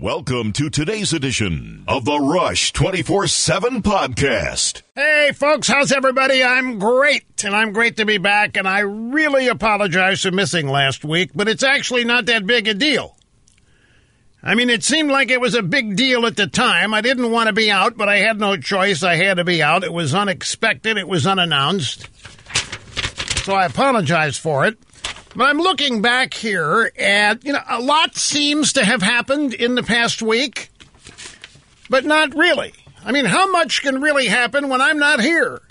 Welcome to today's edition of the Rush 24 7 podcast. Hey, folks, how's everybody? I'm great, and I'm great to be back, and I really apologize for missing last week, but it's actually not that big a deal. I mean, it seemed like it was a big deal at the time. I didn't want to be out, but I had no choice. I had to be out. It was unexpected, it was unannounced. So I apologize for it. But I'm looking back here, and, you know, a lot seems to have happened in the past week, but not really. I mean, how much can really happen when I'm not here?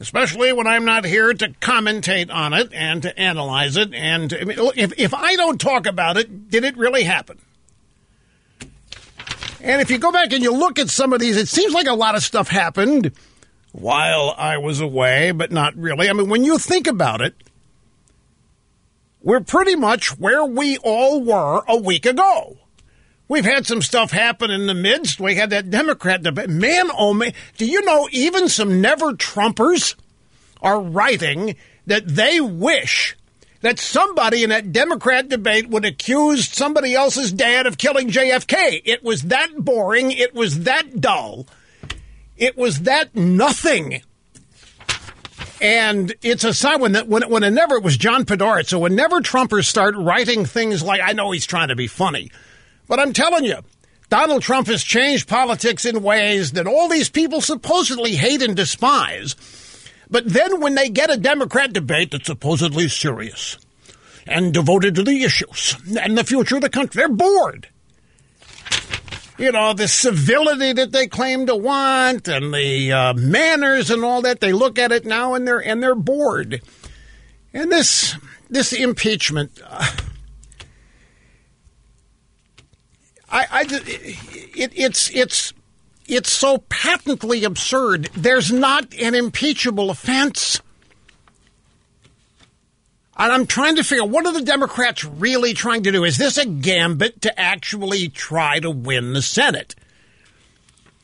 Especially when I'm not here to commentate on it and to analyze it. And I mean, if, if I don't talk about it, did it really happen? And if you go back and you look at some of these, it seems like a lot of stuff happened while I was away, but not really. I mean, when you think about it, we're pretty much where we all were a week ago. We've had some stuff happen in the midst. We had that Democrat debate. Man, oh man, do you know even some never Trumpers are writing that they wish that somebody in that Democrat debate would accuse somebody else's dad of killing JFK. It was that boring. It was that dull. It was that nothing and it's a sign when that when whenever it was John Podhoretz. So whenever Trumpers start writing things like, I know he's trying to be funny, but I'm telling you, Donald Trump has changed politics in ways that all these people supposedly hate and despise. But then when they get a Democrat debate that's supposedly serious and devoted to the issues and the future of the country, they're bored you know, the civility that they claim to want and the uh, manners and all that. They look at it now and they're and they're bored. And this this impeachment, uh, I, I it, it's it's it's so patently absurd. There's not an impeachable offense. And I'm trying to figure out what are the Democrats really trying to do? Is this a gambit to actually try to win the Senate?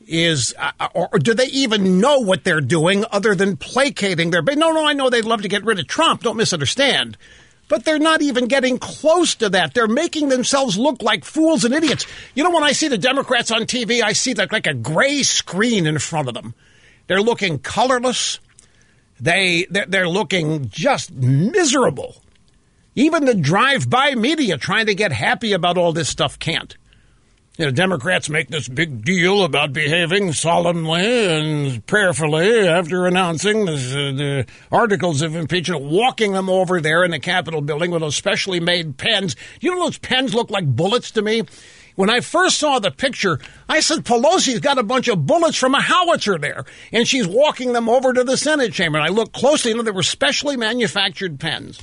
Is uh, or, or, do they even know what they're doing other than placating their base? No, no, I know they'd love to get rid of Trump. Don't misunderstand. But they're not even getting close to that. They're making themselves look like fools and idiots. You know, when I see the Democrats on TV, I see like, like a gray screen in front of them. They're looking colorless. They they're looking just miserable. Even the drive-by media trying to get happy about all this stuff can't. You know, Democrats make this big deal about behaving solemnly and prayerfully after announcing the articles of impeachment, walking them over there in the Capitol building with those specially made pens. You know, those pens look like bullets to me. When I first saw the picture, I said Pelosi's got a bunch of bullets from a howitzer there, and she's walking them over to the Senate chamber. And I looked closely, and they were specially manufactured pens.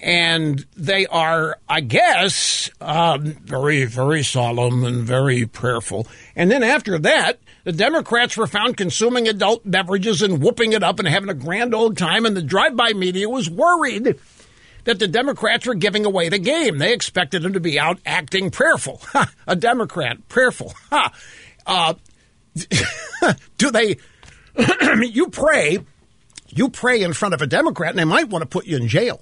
And they are, I guess, um, very, very solemn and very prayerful. And then after that, the Democrats were found consuming adult beverages and whooping it up and having a grand old time, and the drive by media was worried that the Democrats were giving away the game. They expected him to be out acting prayerful. a Democrat, prayerful. Uh, do they? you pray, you pray in front of a Democrat, and they might want to put you in jail.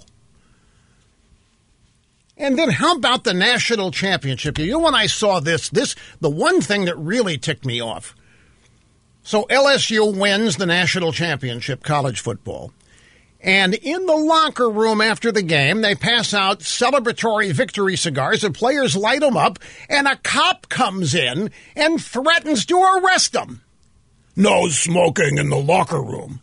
And then how about the national championship? You know, when I saw this, this the one thing that really ticked me off. So LSU wins the national championship college football. And in the locker room after the game, they pass out celebratory victory cigars. The players light them up, and a cop comes in and threatens to arrest them. No smoking in the locker room.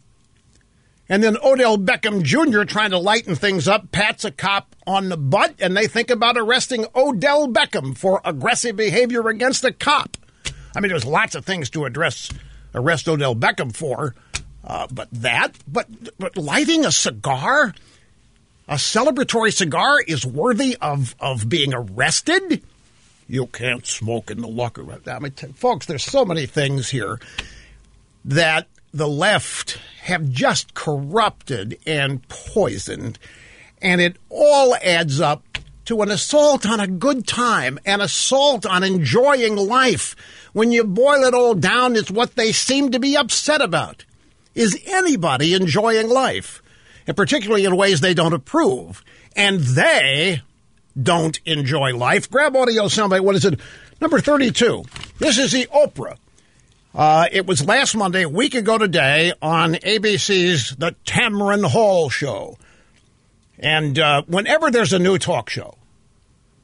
And then Odell Beckham Jr., trying to lighten things up, pats a cop on the butt, and they think about arresting Odell Beckham for aggressive behavior against a cop. I mean, there's lots of things to address arrest Odell Beckham for. Uh, but that, but, but lighting a cigar, a celebratory cigar, is worthy of, of being arrested. You can't smoke in the locker room. I mean, t- folks, there's so many things here that the left have just corrupted and poisoned, and it all adds up to an assault on a good time, an assault on enjoying life. When you boil it all down, it's what they seem to be upset about. Is anybody enjoying life? And particularly in ways they don't approve. And they don't enjoy life. Grab audio soundbite. What is it? Number 32. This is the Oprah. Uh, it was last Monday, a week ago today, on ABC's The Tamron Hall Show. And uh, whenever there's a new talk show,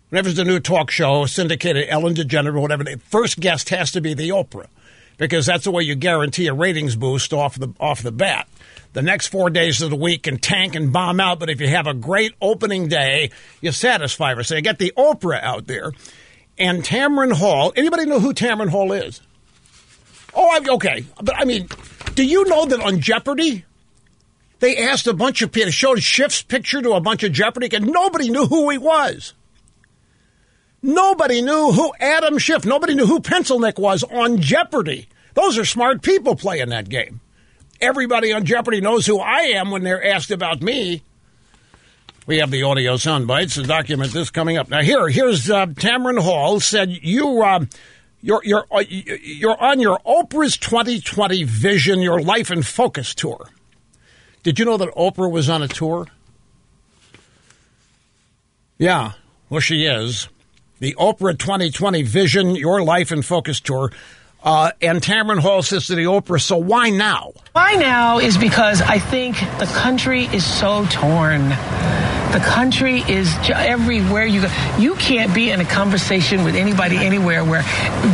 whenever there's a new talk show, syndicated Ellen DeGeneres, whatever, the first guest has to be the Oprah because that's the way you guarantee a ratings boost off the off the bat. The next four days of the week can tank and bomb out, but if you have a great opening day, you satisfy her. So you get the Oprah out there. And Tamron Hall, anybody know who Tamron Hall is? Oh, I'm, okay. But I mean, do you know that on Jeopardy, they asked a bunch of people, showed Schiff's picture to a bunch of Jeopardy, and nobody knew who he was. Nobody knew who Adam Schiff, nobody knew who Pencilneck was on Jeopardy. Those are smart people playing that game. Everybody on Jeopardy knows who I am when they're asked about me. We have the audio sound bites to document this coming up. Now here, here's uh, Tamron Hall said you uh, you're you're uh, you're on your Oprah's 2020 Vision Your Life in Focus tour. Did you know that Oprah was on a tour? Yeah, well she is. The Oprah 2020 Vision Your Life in Focus tour. Uh, and Tamron Hall says to the Oprah, so why now? Why now is because I think the country is so torn. The country is everywhere you go. You can't be in a conversation with anybody anywhere where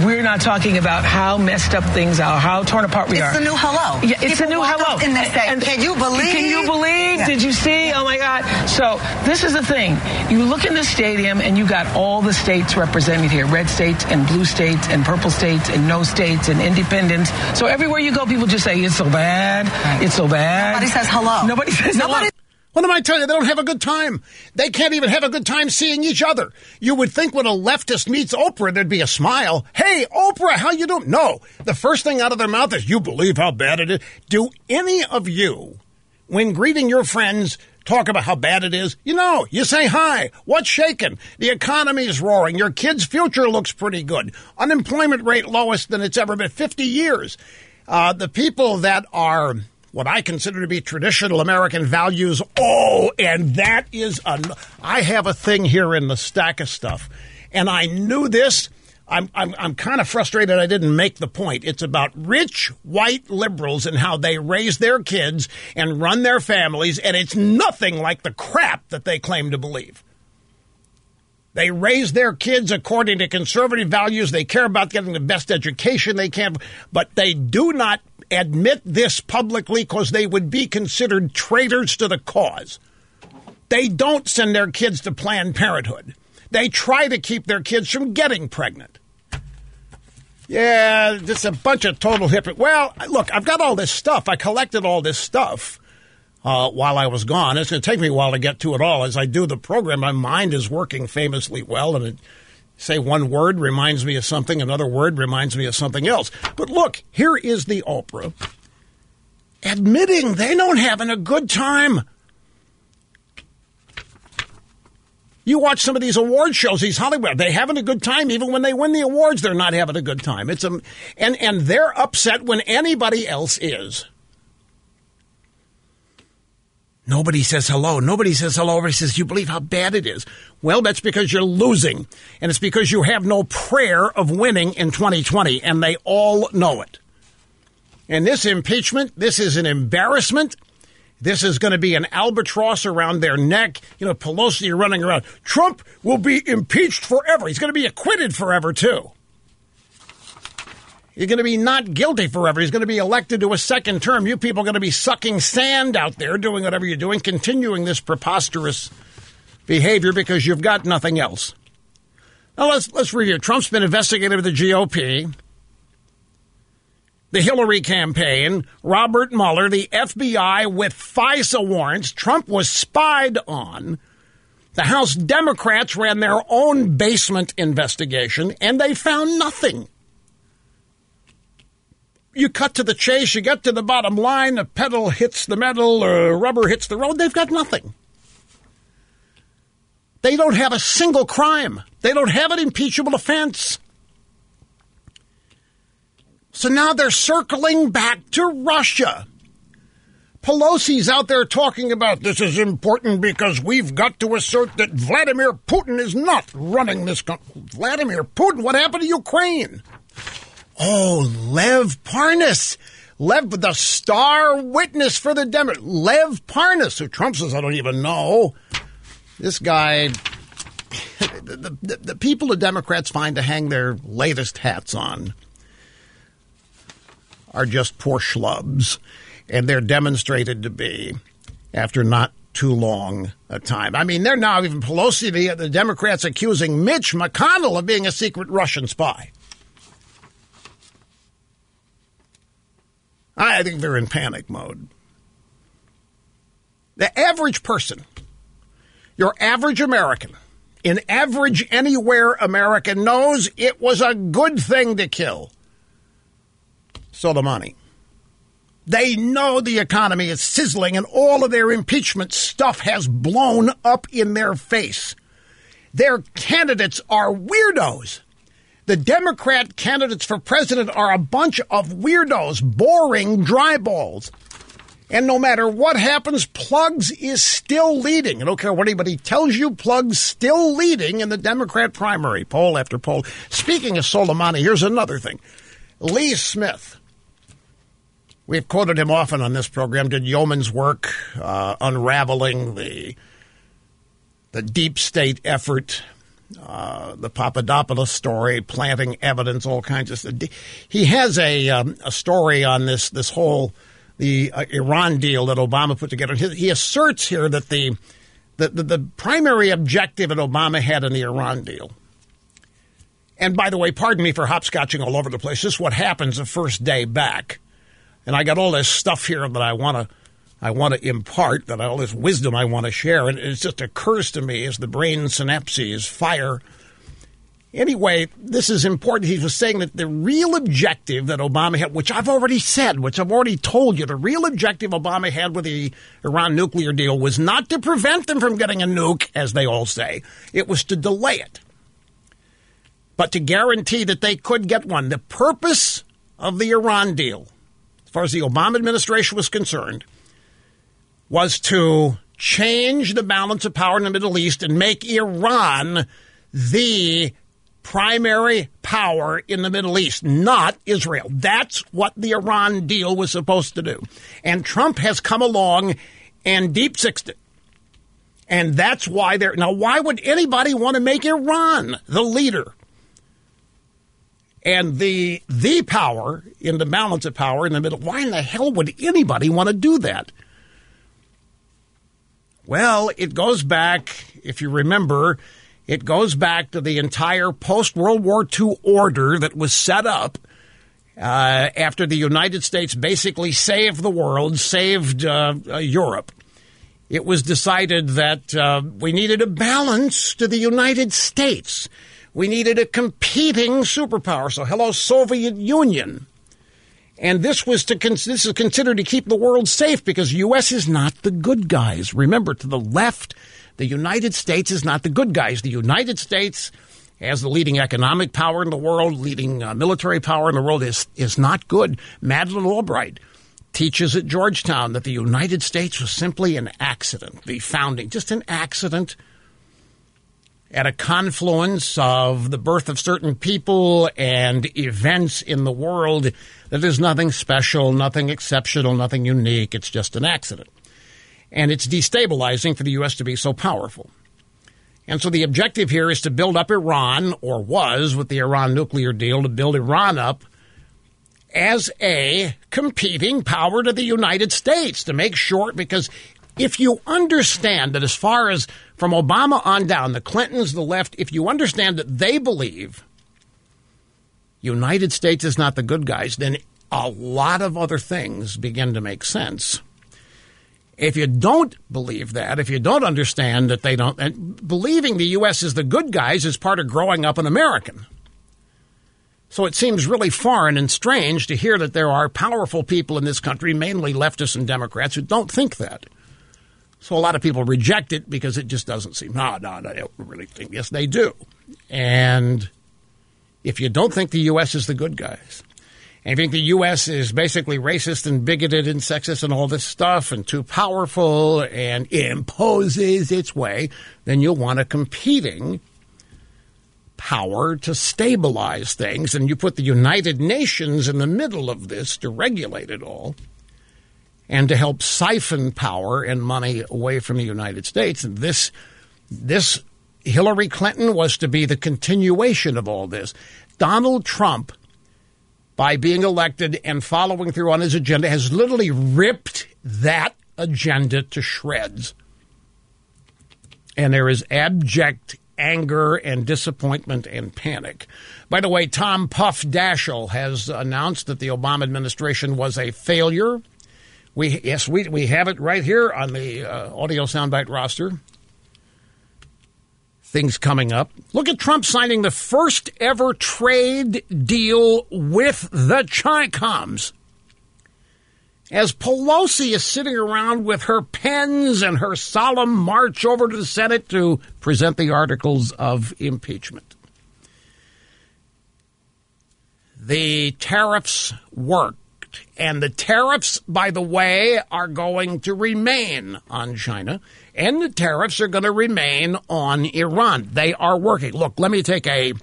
we're not talking about how messed up things are, how torn apart we it's are. It's the new hello. Yeah, it's People the new hello. And they say, and can you believe? Can you believe? Yeah. Did you see? Oh my God. So this is the thing. You look in the stadium and you got all the states represented here. Red states and blue states and purple states and no states and independents. So everywhere you go, people just say, it's so bad. It's so bad. Nobody says hello. Nobody says Nobody hello. What am I telling you? They don't have a good time. They can't even have a good time seeing each other. You would think when a leftist meets Oprah, there'd be a smile. Hey, Oprah, how you doing? No. The first thing out of their mouth is, you believe how bad it is? Do any of you, when greeting your friends, talk about how bad it is? You know, you say hi. What's shaking? The economy's roaring. Your kid's future looks pretty good. Unemployment rate lowest than it's ever been. 50 years. Uh, the people that are what I consider to be traditional American values. Oh, and that is a. I have a thing here in the stack of stuff, and I knew this. I'm, I'm, I'm kind of frustrated I didn't make the point. It's about rich white liberals and how they raise their kids and run their families, and it's nothing like the crap that they claim to believe. They raise their kids according to conservative values. They care about getting the best education they can, but they do not admit this publicly because they would be considered traitors to the cause. They don't send their kids to Planned Parenthood. They try to keep their kids from getting pregnant. Yeah, just a bunch of total hypocrites. Well, look, I've got all this stuff. I collected all this stuff uh, while I was gone. It's going to take me a while to get to it all. As I do the program, my mind is working famously well, and it say one word reminds me of something, another word reminds me of something else. But look, here is the Oprah admitting they don't having a good time. You watch some of these award shows, these Hollywood, they having a good time. Even when they win the awards, they're not having a good time. It's a, and, and they're upset when anybody else is. Nobody says hello. Nobody says hello. Everybody says, you believe how bad it is. Well, that's because you're losing. And it's because you have no prayer of winning in 2020. And they all know it. And this impeachment, this is an embarrassment. This is going to be an albatross around their neck. You know, Pelosi running around. Trump will be impeached forever. He's going to be acquitted forever, too. He's going to be not guilty forever. He's going to be elected to a second term. You people are going to be sucking sand out there, doing whatever you're doing, continuing this preposterous behavior because you've got nothing else. Now let's let's review. Trump's been investigated by the GOP, the Hillary campaign, Robert Mueller, the FBI with FISA warrants. Trump was spied on. The House Democrats ran their own basement investigation, and they found nothing you cut to the chase, you get to the bottom line, the pedal hits the metal, or rubber hits the road, they've got nothing. They don't have a single crime. They don't have an impeachable offense. So now they're circling back to Russia. Pelosi's out there talking about this is important because we've got to assert that Vladimir Putin is not running this country. Vladimir Putin, what happened to Ukraine? Oh, Lev Parnas. Lev, the star witness for the Democrats. Lev Parnas, who Trump says I don't even know. This guy, the, the, the people the Democrats find to hang their latest hats on are just poor schlubs. And they're demonstrated to be after not too long a time. I mean, they're now even Pelosi, the, the Democrats, accusing Mitch McConnell of being a secret Russian spy. I think they're in panic mode. The average person, your average American, in average anywhere American knows it was a good thing to kill Soleimani. They know the economy is sizzling and all of their impeachment stuff has blown up in their face. Their candidates are weirdos. The Democrat candidates for president are a bunch of weirdos, boring dryballs. And no matter what happens, Plugs is still leading. I don't care what anybody tells you, Plugs still leading in the Democrat primary, poll after poll. Speaking of Soleimani, here's another thing. Lee Smith, we've quoted him often on this program, did yeoman's work uh, unraveling the the deep state effort uh, the Papadopoulos story, planting evidence, all kinds of stuff. He has a um, a story on this this whole the uh, Iran deal that Obama put together. He, he asserts here that the, the the, the primary objective that Obama had in the Iran deal. And by the way, pardon me for hopscotching all over the place. This is what happens the first day back. And I got all this stuff here that I want to I want to impart, that all this wisdom I want to share, and it just occurs to me as the brain synapses fire. Anyway, this is important. He was saying that the real objective that Obama had, which I've already said, which I've already told you, the real objective Obama had with the Iran nuclear deal was not to prevent them from getting a nuke, as they all say. It was to delay it, but to guarantee that they could get one. The purpose of the Iran deal, as far as the Obama administration was concerned, was to change the balance of power in the Middle East and make Iran the primary power in the Middle East, not Israel. That's what the Iran deal was supposed to do. And Trump has come along and deep sixed it. And that's why they're now why would anybody want to make Iran the leader? And the the power in the balance of power in the middle. Why in the hell would anybody want to do that? Well, it goes back, if you remember, it goes back to the entire post World War II order that was set up uh, after the United States basically saved the world, saved uh, uh, Europe. It was decided that uh, we needed a balance to the United States. We needed a competing superpower. So, hello, Soviet Union. And this was to this is considered to keep the world safe because U.S. is not the good guys. Remember, to the left, the United States is not the good guys. The United States, as the leading economic power in the world, leading uh, military power in the world, is is not good. Madeleine Albright teaches at Georgetown that the United States was simply an accident. The founding, just an accident at a confluence of the birth of certain people and events in the world that there's nothing special, nothing exceptional, nothing unique. It's just an accident. And it's destabilizing for the U.S. to be so powerful. And so the objective here is to build up Iran, or was with the Iran nuclear deal, to build Iran up as a competing power to the United States to make sure, because if you understand that as far as from Obama on down, the Clintons, the left, if you understand that they believe United States is not the good guys, then a lot of other things begin to make sense. If you don't believe that, if you don't understand that they don't, and believing the U.S. is the good guys is part of growing up an American. So it seems really foreign and strange to hear that there are powerful people in this country, mainly leftists and Democrats, who don't think that. So a lot of people reject it because it just doesn't seem, no, no, no, I don't really think. Yes, they do. And if you don't think the U.S. is the good guys, and you think the U.S. is basically racist and bigoted and sexist and all this stuff and too powerful and imposes its way, then you'll want a competing power to stabilize things. And you put the United Nations in the middle of this to regulate it all and to help siphon power and money away from the United States. And this, this Hillary Clinton was to be the continuation of all this. Donald Trump, by being elected and following through on his agenda, has literally ripped that agenda to shreds. And there is abject anger and disappointment and panic. By the way, Tom Puff Daschle has announced that the Obama administration was a failure. We yes, we we have it right here on the uh, audio soundbite roster. Things coming up. Look at Trump signing the first ever trade deal with the Chicoms as Pelosi is sitting around with her pens and her solemn march over to the Senate to present the articles of impeachment. The tariffs worked. And the tariffs, by the way, are going to remain on China. And the tariffs are going to remain on Iran. They are working. Look, let me take a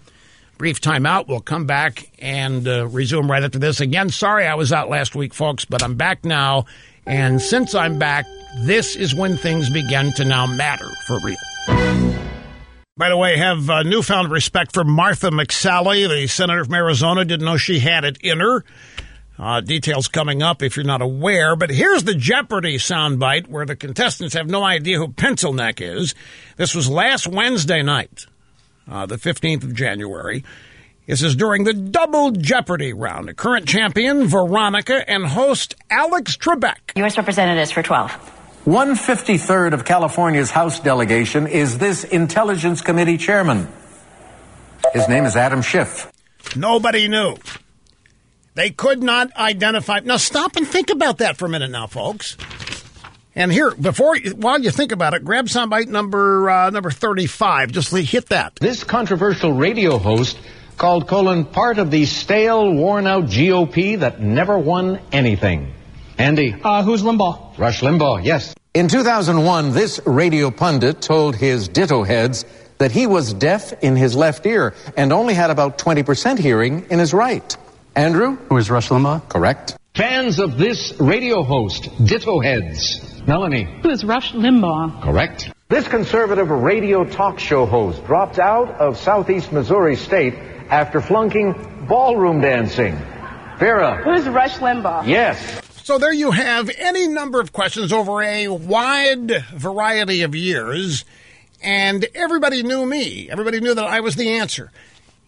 brief timeout. We'll come back and uh, resume right after this. Again, sorry I was out last week, folks, but I'm back now. And since I'm back, this is when things begin to now matter for real. By the way, have uh, newfound respect for Martha McSally, the senator from Arizona. Didn't know she had it in her. Uh, details coming up if you're not aware. But here's the Jeopardy soundbite where the contestants have no idea who Pencil Neck is. This was last Wednesday night uh, the 15th of January. This is during the Double Jeopardy round. The current champion, Veronica, and host Alex Trebek. U.S. Representatives for 12. 153rd of California's House delegation is this Intelligence Committee chairman. His name is Adam Schiff. Nobody knew. They could not identify. Now, stop and think about that for a minute now, folks. And here, before while you think about it, grab soundbite number uh, number thirty-five. Just hit that. This controversial radio host called Colin part of the stale, worn-out GOP that never won anything. Andy. Uh, who's Limbaugh? Rush Limbaugh. Yes. In 2001, this radio pundit told his ditto heads that he was deaf in his left ear and only had about 20% hearing in his right. Andrew? Who is Rush Limbaugh? Correct. Fans of this radio host, ditto heads. Melanie. Who is Rush Limbaugh? Correct. This conservative radio talk show host dropped out of southeast Missouri State after flunking ballroom dancing. Vera. Who's Rush Limbaugh? Yes. So there you have any number of questions over a wide variety of years, and everybody knew me. Everybody knew that I was the answer.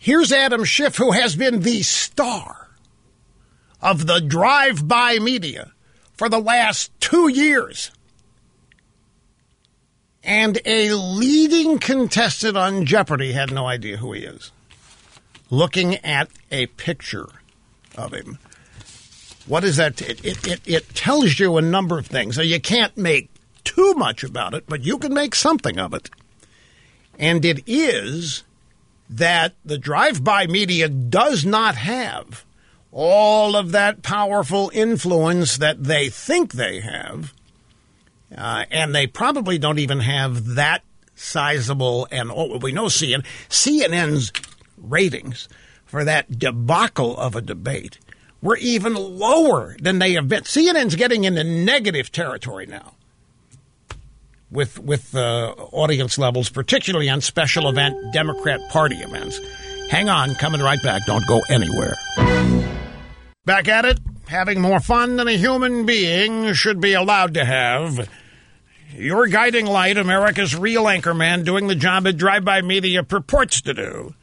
Here's Adam Schiff, who has been the star of the drive-by media for the last two years. And a leading contestant on Jeopardy had no idea who he is. Looking at a picture of him. What is that? It, it, it, it tells you a number of things. Now, you can't make too much about it, but you can make something of it. And it is that the drive by media does not have all of that powerful influence that they think they have. Uh, and they probably don't even have that sizable and oh, we know CNN, CNN's ratings for that debacle of a debate were even lower than they have been. CNN's getting into negative territory now with with uh, audience levels, particularly on special event Democrat Party events. Hang on, coming right back. Don't go anywhere. Back at it, having more fun than a human being should be allowed to have. Your guiding light, America's real anchorman, doing the job that Drive By Media purports to do.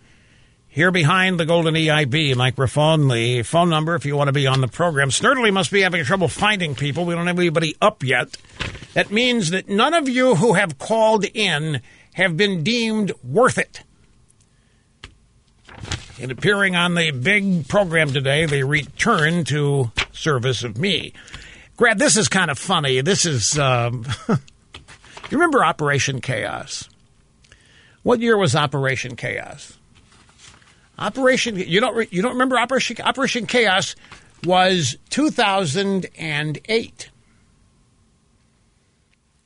Here behind the golden EIB microphone, the phone number if you want to be on the program. Snerdly must be having trouble finding people. We don't have anybody up yet. That means that none of you who have called in have been deemed worth it. In appearing on the big program today, they return to service of me. Grad, this is kind of funny. This is, um, you remember Operation Chaos? What year was Operation Chaos? Operation, you don't, you don't remember Operation, Operation Chaos was 2008.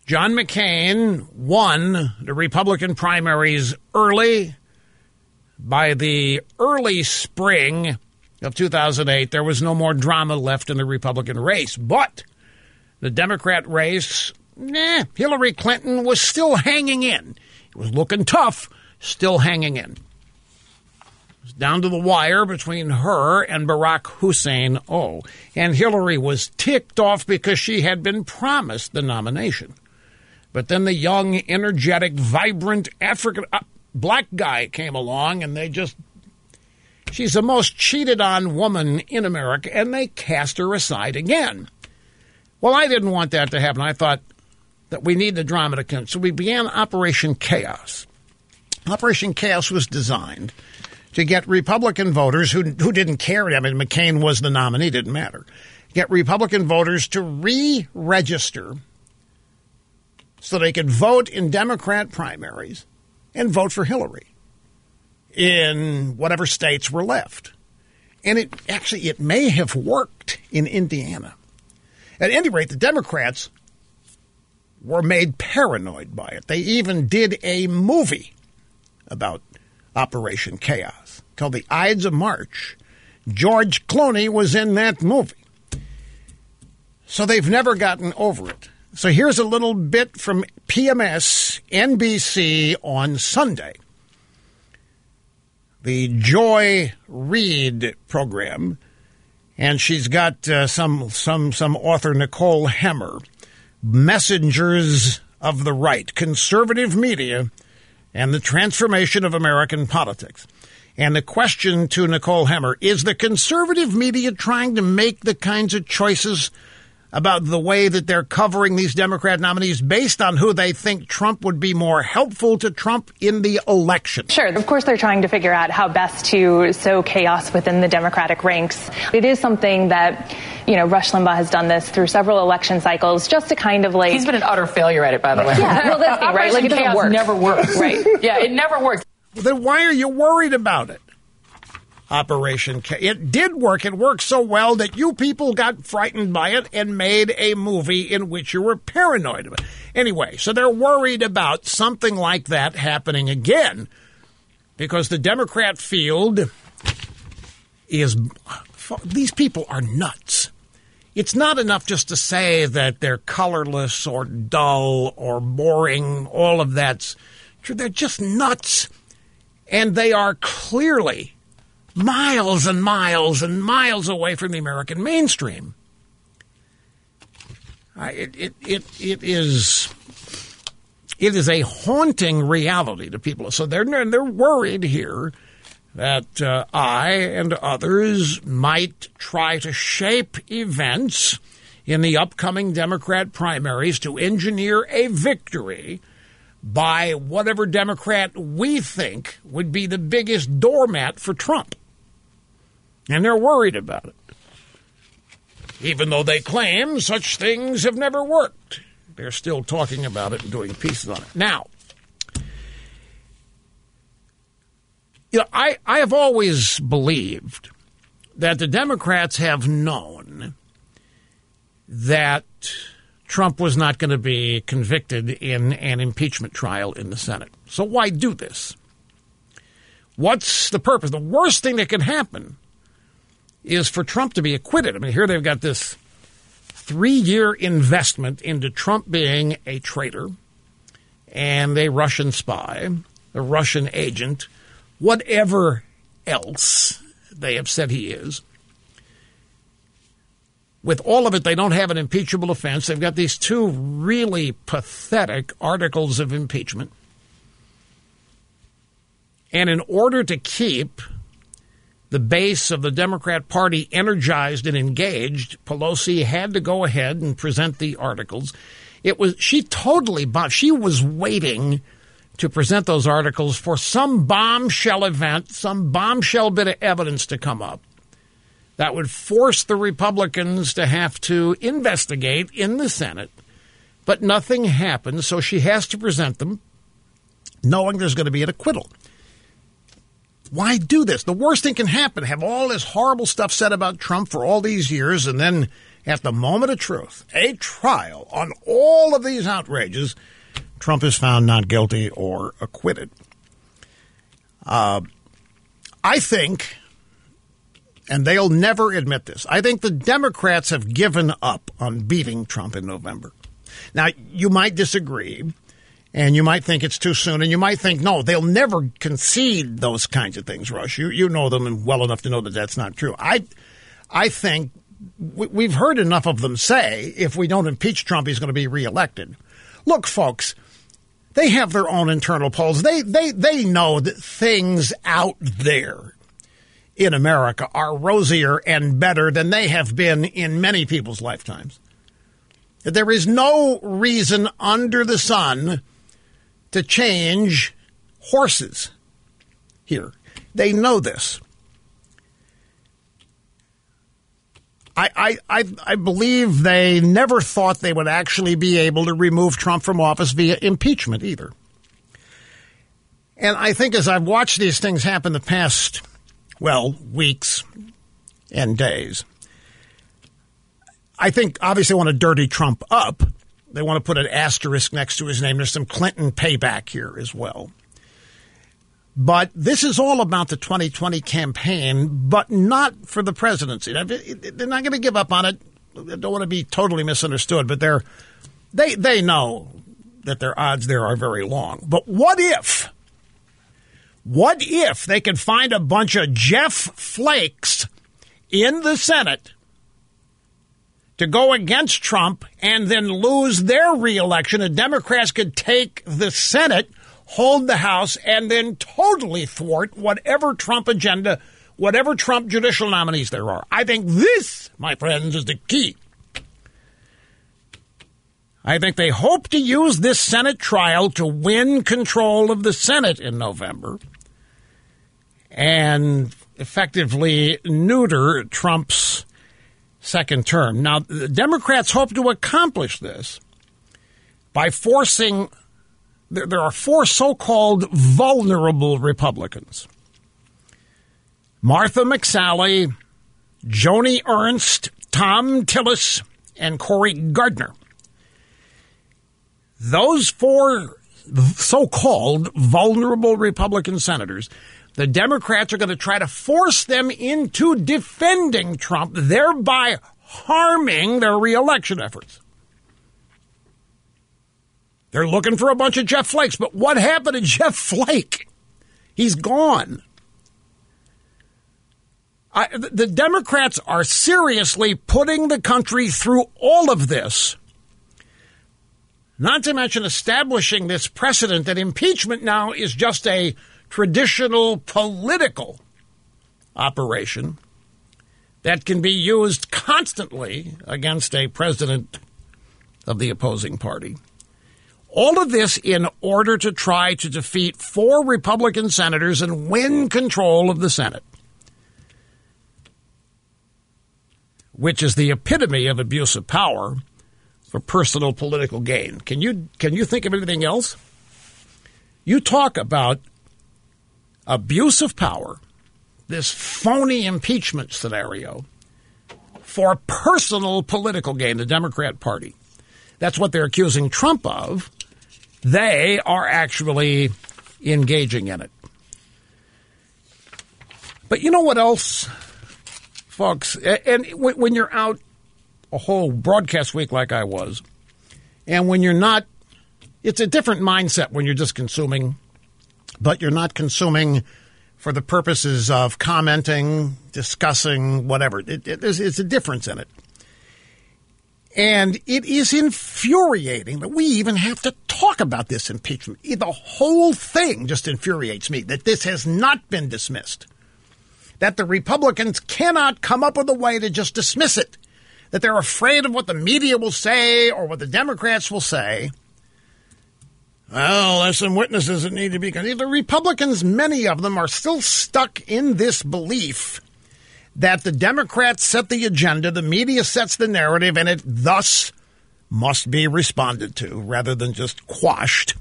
John McCain won the Republican primaries early. By the early spring of 2008, there was no more drama left in the Republican race. But the Democrat race, nah, Hillary Clinton was still hanging in. It was looking tough, still hanging in. Down to the wire between her and Barack Hussein O. And Hillary was ticked off because she had been promised the nomination. But then the young, energetic, vibrant African uh, black guy came along and they just. She's the most cheated on woman in America, and they cast her aside again. Well, I didn't want that to happen. I thought that we need the drama to come. So we began Operation Chaos. Operation Chaos was designed to get Republican voters who, who didn't care. I mean, McCain was the nominee, didn't matter. Get Republican voters to re register so they could vote in Democrat primaries and vote for Hillary in whatever states were left. And it actually it may have worked in Indiana. At any rate, the Democrats were made paranoid by it. They even did a movie about Operation Chaos called The Ides of March. George Clooney was in that movie. So they've never gotten over it. So here's a little bit from PMS NBC on Sunday. The Joy Reid program, and she's got uh, some some some author Nicole Hemmer, Messengers of the Right, Conservative Media, and the Transformation of American Politics. And the question to Nicole Hemmer is the conservative media trying to make the kinds of choices about the way that they're covering these Democrat nominees based on who they think Trump would be more helpful to Trump in the election. Sure. Of course, they're trying to figure out how best to sow chaos within the Democratic ranks. It is something that, you know, Rush Limbaugh has done this through several election cycles just to kind of like. He's been an utter failure at it, by the way. Yeah, well, that's the thing, right? Like, it chaos work. never works. Right. Yeah, it never works. Then why are you worried about it? Operation K. It did work. It worked so well that you people got frightened by it and made a movie in which you were paranoid it. Anyway, so they're worried about something like that happening again because the Democrat field is. These people are nuts. It's not enough just to say that they're colorless or dull or boring. All of that's true. They're just nuts. And they are clearly miles and miles and miles away from the American mainstream. It, it, it, it is it is a haunting reality to people. So they're they're worried here that uh, I and others might try to shape events in the upcoming Democrat primaries to engineer a victory by whatever Democrat we think would be the biggest doormat for Trump. And they're worried about it. Even though they claim such things have never worked, they're still talking about it and doing pieces on it. Now, you know, I, I have always believed that the Democrats have known that Trump was not going to be convicted in an impeachment trial in the Senate. So why do this? What's the purpose? The worst thing that can happen is for Trump to be acquitted. I mean, here they've got this three year investment into Trump being a traitor and a Russian spy, a Russian agent, whatever else they have said he is. With all of it, they don't have an impeachable offense. They've got these two really pathetic articles of impeachment. And in order to keep the base of the Democrat Party energized and engaged, Pelosi had to go ahead and present the articles. It was she totally. She was waiting to present those articles for some bombshell event, some bombshell bit of evidence to come up that would force the Republicans to have to investigate in the Senate. But nothing happened, so she has to present them knowing there's going to be an acquittal. Why do this? The worst thing can happen have all this horrible stuff said about Trump for all these years, and then at the moment of truth, a trial on all of these outrages, Trump is found not guilty or acquitted. Uh, I think, and they'll never admit this, I think the Democrats have given up on beating Trump in November. Now, you might disagree, and you might think it's too soon, and you might think, no, they'll never concede those kinds of things, Rush. You, you know them well enough to know that that's not true. I, I think we've heard enough of them say if we don't impeach Trump, he's going to be reelected. Look, folks, they have their own internal polls. They they they know that things out there in America are rosier and better than they have been in many people's lifetimes. There is no reason under the sun to change horses here. They know this. I, I, I believe they never thought they would actually be able to remove Trump from office via impeachment either. And I think as I've watched these things happen the past, well, weeks and days, I think obviously they want to dirty Trump up. They want to put an asterisk next to his name. There's some Clinton payback here as well. But this is all about the 2020 campaign, but not for the presidency. They're not going to give up on it. I don't want to be totally misunderstood, but they're they they know that their odds there are very long. But what if? What if they could find a bunch of Jeff Flakes in the Senate to go against Trump and then lose their reelection and Democrats could take the Senate hold the House, and then totally thwart whatever Trump agenda, whatever Trump judicial nominees there are. I think this, my friends, is the key. I think they hope to use this Senate trial to win control of the Senate in November and effectively neuter Trump's second term. Now, the Democrats hope to accomplish this by forcing there, are four so called vulnerable Republicans Martha McSally, Joni Ernst, Thom Tillis, and Cory Gardner. Those four so called vulnerable Republican senators, the Democrats are going to try to force them into defending Trump, thereby harming their reelection efforts. They're looking for a bunch of Jeff Flakes. But what happened to Jeff Flake? He's gone. I, the Democrats are seriously putting the country through all of this, not to mention establishing this precedent that impeachment now is just a traditional political operation that can be used constantly against a president of the opposing party. All of this in order to try to defeat four Republican senators and win control of the Senate, which is the epitome of abuse of power for personal political gain. Can you can you think of anything else? You talk about abuse of power, this phony impeachment scenario for personal political gain, the Democrat Party. That's what they're accusing Trump of. They are actually engaging in it. But you know what else, folks? And when you're out a whole broadcast week like I was, and when you're not, it's a different mindset when you're just consuming, but you're not consuming for the purposes of commenting, discussing, whatever. It, it, it's a difference in it. And it is infuriating that we even have to talk about this impeachment. The whole thing just infuriates me that this has not been dismissed. That the Republicans cannot come up with a way to just dismiss it. That they're afraid of what the media will say or what the Democrats will say. Well, there's some witnesses that need to be. The Republicans, many of them, are still stuck in this belief that the Democrats set the agenda, the media sets the narrative, and it thus must be responded to rather than just quashed.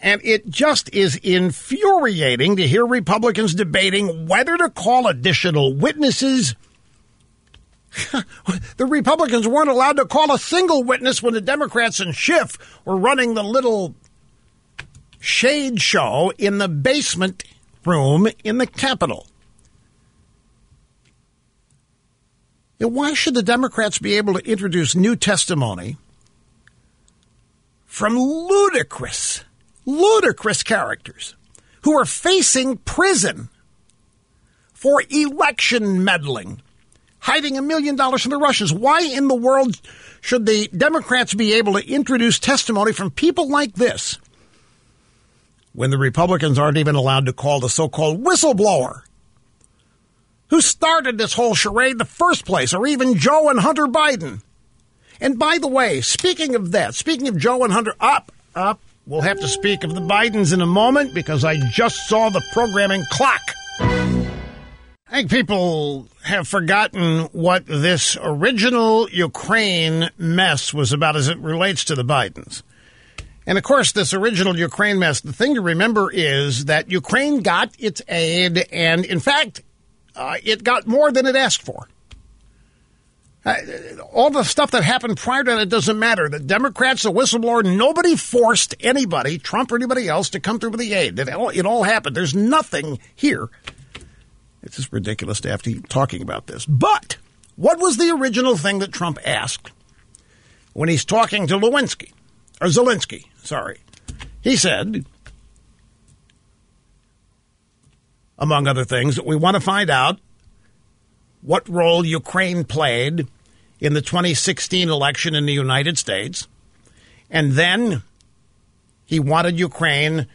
And it just is infuriating to hear Republicans debating whether to call additional witnesses. the Republicans weren't allowed to call a single witness when the Democrats and Schiff were running the little shade show in the basement room in the Capitol. Why should the Democrats be able to introduce new testimony from ludicrous, ludicrous characters who are facing prison for election meddling, hiding a million dollars from the Russians? Why in the world should the Democrats be able to introduce testimony from people like this when the Republicans aren't even allowed to call the so called whistleblower? who started this whole charade in the first place, or even Joe and Hunter Biden. And by the way, speaking of that, speaking of Joe and Hunter, up, up, we'll have to speak of the Bidens in a moment because I just saw the programming clock. I think people have forgotten what this original Ukraine mess was about as it relates to the Bidens. And of course, this original Ukraine mess, the thing to remember is that Ukraine got its aid, and in fact, uh, it got more than it asked for. Uh, all the stuff that happened prior to that doesn't matter. The Democrats, the whistleblower, nobody forced anybody, Trump or anybody else, to come through with the aid. It all, it all happened. There's nothing here. It's just ridiculous to have to keep talking about this. But what was the original thing that Trump asked when he's talking to Lewinsky or Zelensky? Sorry, he said, among other things, that we want to find out what role Ukraine played in the 2016 election in the United States. And then he wanted Ukraine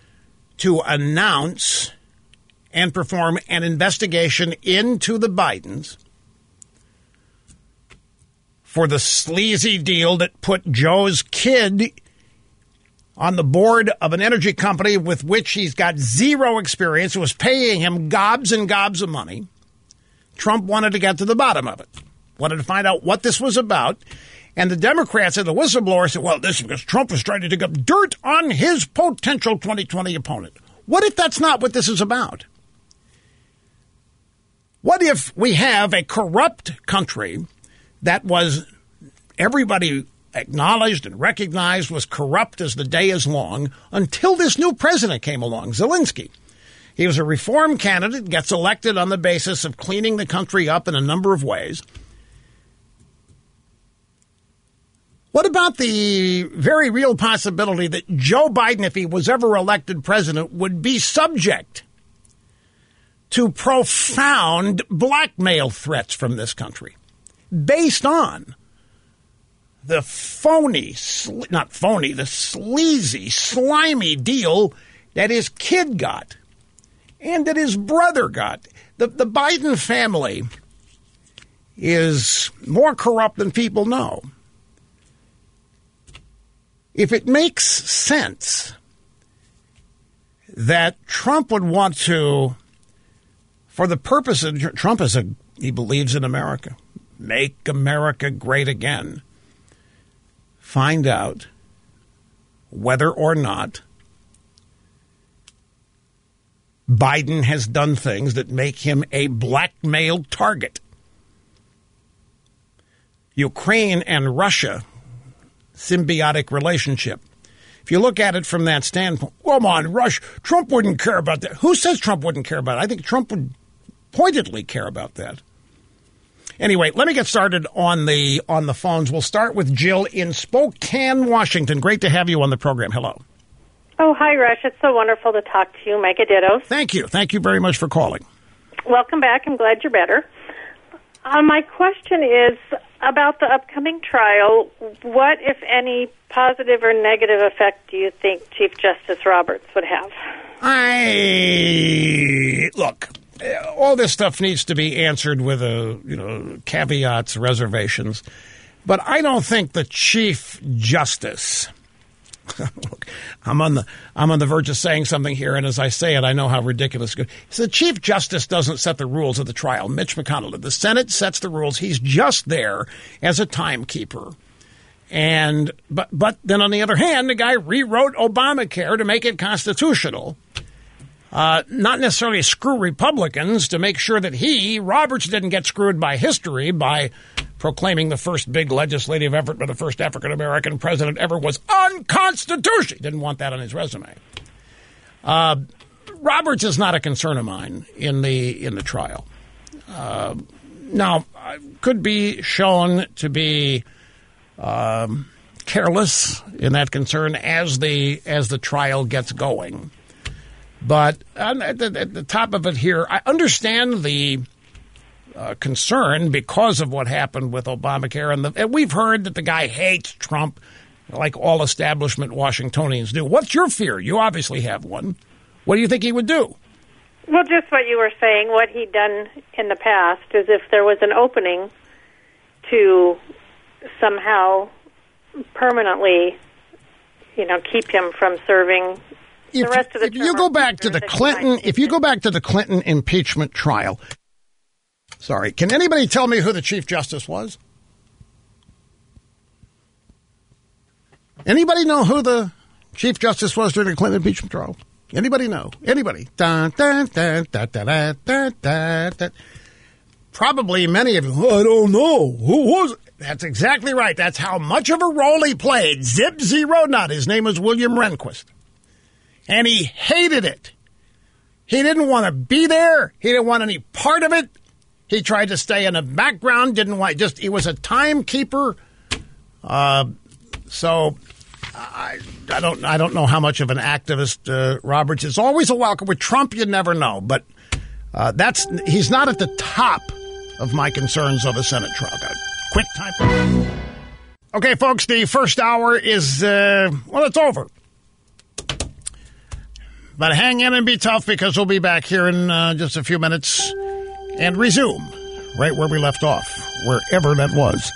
to announce and perform an investigation into the Bidens for the sleazy deal that put Joe's kid on the board of an energy company with which he's got zero experience, was paying him gobs and gobs of money. Trump wanted to get to the bottom of it, wanted to find out what this was about. And the Democrats and the whistleblower said, well, this is because Trump was trying to dig up dirt on his potential 2020 opponent. What if that's not what this is about? What if we have a corrupt country that was everybody acknowledged and recognized was corrupt as the day is long until this new president came along, Zelensky. He was a reform candidate, gets elected on the basis of cleaning the country up in a number of ways. What about the very real possibility that Joe Biden, if he was ever elected president, would be subject to profound blackmail threats from this country based on the phony, not phony, the sleazy, slimy deal that his kid got and that his brother got. The, the Biden family is more corrupt than people know. If it makes sense that Trump would want to, for the purpose of Trump is a, he believes in America, make America great again find out whether or not Biden has done things that make him a blackmail target. Ukraine and Russia, symbiotic relationship. If you look at it from that standpoint, come on, Rush, Trump wouldn't care about that. Who says Trump wouldn't care about it? I think Trump would pointedly care about that. Anyway, let me get started on the on the phones. We'll start with Jill in Spokane, Washington. Great to have you on the program. Hello. Oh, hi, Rush. It's so wonderful to talk to you. Mike Dittos. Thank you. Thank you very much for calling. Welcome back. I'm glad you're better. Uh, my question is about the upcoming trial. What, if any, positive or negative effect do you think Chief Justice Roberts would have? I look Uh, all this stuff needs to be answered with a you know caveats, reservations. But I don't think the chief justice. Look, I'm on the I'm on the verge of saying something here, and as I say it, I know how ridiculous. It so the chief justice doesn't set the rules of the trial. Mitch McConnell, the Senate sets the rules. He's just there as a timekeeper. And but but then on the other hand, the guy rewrote Obamacare to make it constitutional. Uh, not necessarily screw Republicans to make sure that he, Roberts, didn't get screwed by history by proclaiming the first big legislative effort by the first African American president ever was unconstitutional. He didn't want that on his resume. Uh, Roberts is not a concern of mine in the in the trial. Uh, now, could be shown to be um, careless in that concern as the as the trial gets going. But at the, at the top of it here, I understand the uh, concern because of what happened with Obamacare, and, the, and we've heard that the guy hates Trump, like all establishment Washingtonians do. What's your fear? You obviously have one. What do you think he would do? Well, just what you were saying, what he'd done in the past is if there was an opening to somehow permanently, you know, keep him from serving if, the rest of the if you go back to the Clinton, if you go back to the Clinton impeachment trial, sorry, can anybody tell me who the Chief Justice was? Anybody know who the Chief Justice was during the Clinton impeachment trial? Anybody know? Anybody? Dun, dun, dun, Probably many of you, oh, I don't know. Who was? That's exactly right. That's how much of a role he played. Zip zero not His name was William Rehnquist. And he hated it. He didn't want to be there. He didn't want any part of it. He tried to stay in the background. Didn't want just. He was a timekeeper. Uh, so I, I don't I don't know how much of an activist uh, Roberts is. Always a welcome with Trump. You never know, but uh, that's he's not at the top of my concerns of a Senate trial. Got quick time. Okay, folks, the first hour is uh, well, it's over. But hang in and be tough because we'll be back here in uh, just a few minutes and resume right where we left off, wherever that was.